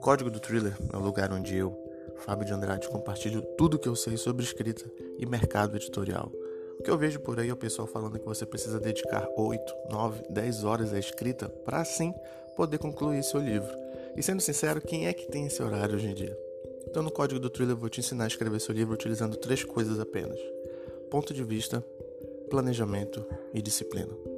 Código do Thriller é o lugar onde eu, Fábio de Andrade, compartilho tudo o que eu sei sobre escrita e mercado editorial. O que eu vejo por aí é o pessoal falando que você precisa dedicar 8, 9, 10 horas à escrita para assim poder concluir seu livro. E sendo sincero, quem é que tem esse horário hoje em dia? Então, no Código do Thriller, eu vou te ensinar a escrever seu livro utilizando três coisas apenas: ponto de vista, planejamento e disciplina.